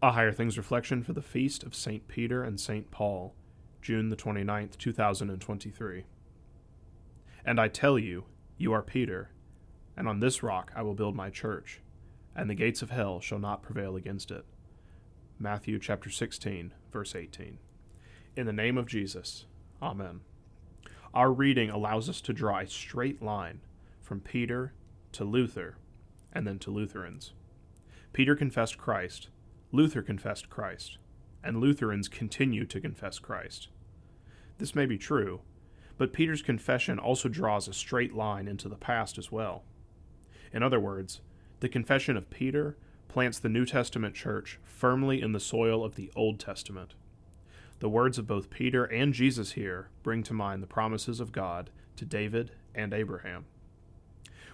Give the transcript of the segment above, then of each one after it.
A Higher Things reflection for the Feast of St. Peter and St. Paul, June the 29th, 2023. And I tell you, you are Peter, and on this rock I will build my church, and the gates of hell shall not prevail against it. Matthew chapter 16, verse 18. In the name of Jesus, Amen. Our reading allows us to draw a straight line from Peter to Luther, and then to Lutherans. Peter confessed Christ Luther confessed Christ, and Lutherans continue to confess Christ. This may be true, but Peter's confession also draws a straight line into the past as well. In other words, the confession of Peter plants the New Testament church firmly in the soil of the Old Testament. The words of both Peter and Jesus here bring to mind the promises of God to David and Abraham.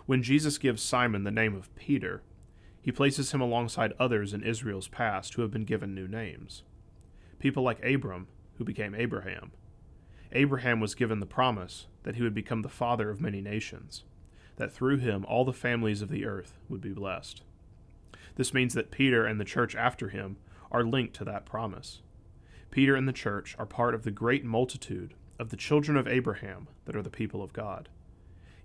When Jesus gives Simon the name of Peter, he places him alongside others in Israel's past who have been given new names. People like Abram, who became Abraham. Abraham was given the promise that he would become the father of many nations, that through him all the families of the earth would be blessed. This means that Peter and the church after him are linked to that promise. Peter and the church are part of the great multitude of the children of Abraham that are the people of God.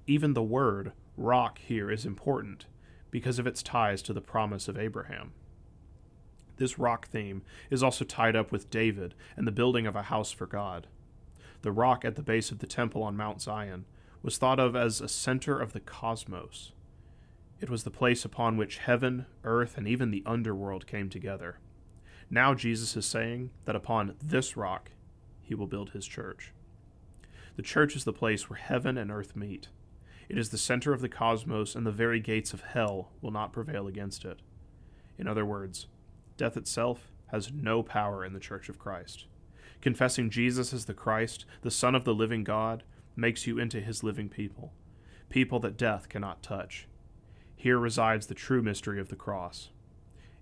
Even the word rock here is important because of its ties to the promise of Abraham. This rock theme is also tied up with David and the building of a house for God. The rock at the base of the temple on Mount Zion was thought of as a center of the cosmos. It was the place upon which heaven, earth, and even the underworld came together. Now Jesus is saying that upon this rock he will build his church. The church is the place where heaven and earth meet. It is the center of the cosmos, and the very gates of hell will not prevail against it. In other words, death itself has no power in the Church of Christ. Confessing Jesus as the Christ, the Son of the living God, makes you into his living people, people that death cannot touch. Here resides the true mystery of the cross.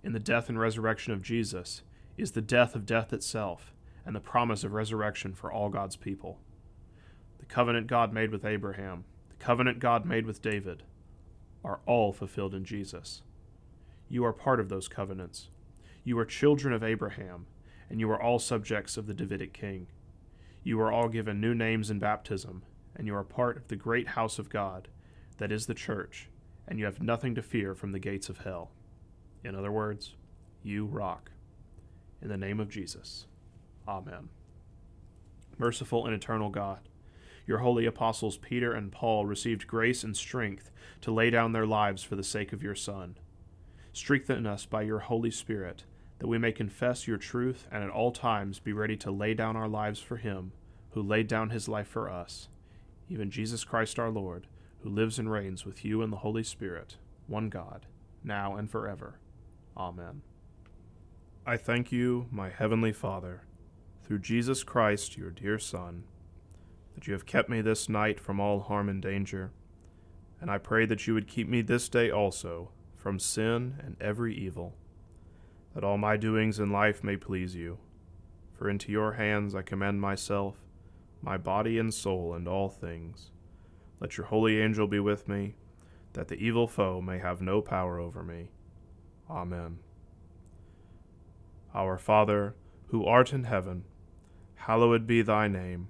In the death and resurrection of Jesus is the death of death itself and the promise of resurrection for all God's people. The covenant God made with Abraham, covenant God made with David, are all fulfilled in Jesus. You are part of those covenants. You are children of Abraham, and you are all subjects of the Davidic king. You are all given new names in baptism, and you are part of the great house of God, that is the church, and you have nothing to fear from the gates of hell. In other words, you rock. In the name of Jesus. Amen. Merciful and eternal God, your holy apostles Peter and Paul received grace and strength to lay down their lives for the sake of your Son. Strengthen us by your Holy Spirit, that we may confess your truth and at all times be ready to lay down our lives for him who laid down his life for us, even Jesus Christ our Lord, who lives and reigns with you in the Holy Spirit, one God, now and forever. Amen. I thank you, my heavenly Father, through Jesus Christ, your dear Son that you have kept me this night from all harm and danger. And I pray that you would keep me this day also from sin and every evil, that all my doings in life may please you. For into your hands I commend myself, my body and soul, and all things. Let your holy angel be with me, that the evil foe may have no power over me. Amen. Our Father, who art in heaven, hallowed be thy name.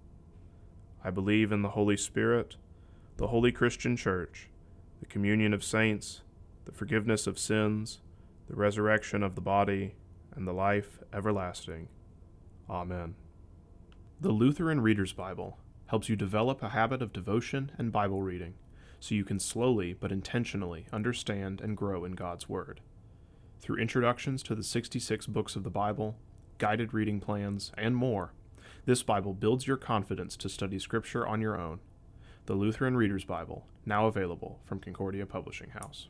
I believe in the Holy Spirit, the holy Christian Church, the communion of saints, the forgiveness of sins, the resurrection of the body, and the life everlasting. Amen. The Lutheran Reader's Bible helps you develop a habit of devotion and Bible reading so you can slowly but intentionally understand and grow in God's Word. Through introductions to the 66 books of the Bible, guided reading plans, and more, this Bible builds your confidence to study Scripture on your own. The Lutheran Reader's Bible, now available from Concordia Publishing House.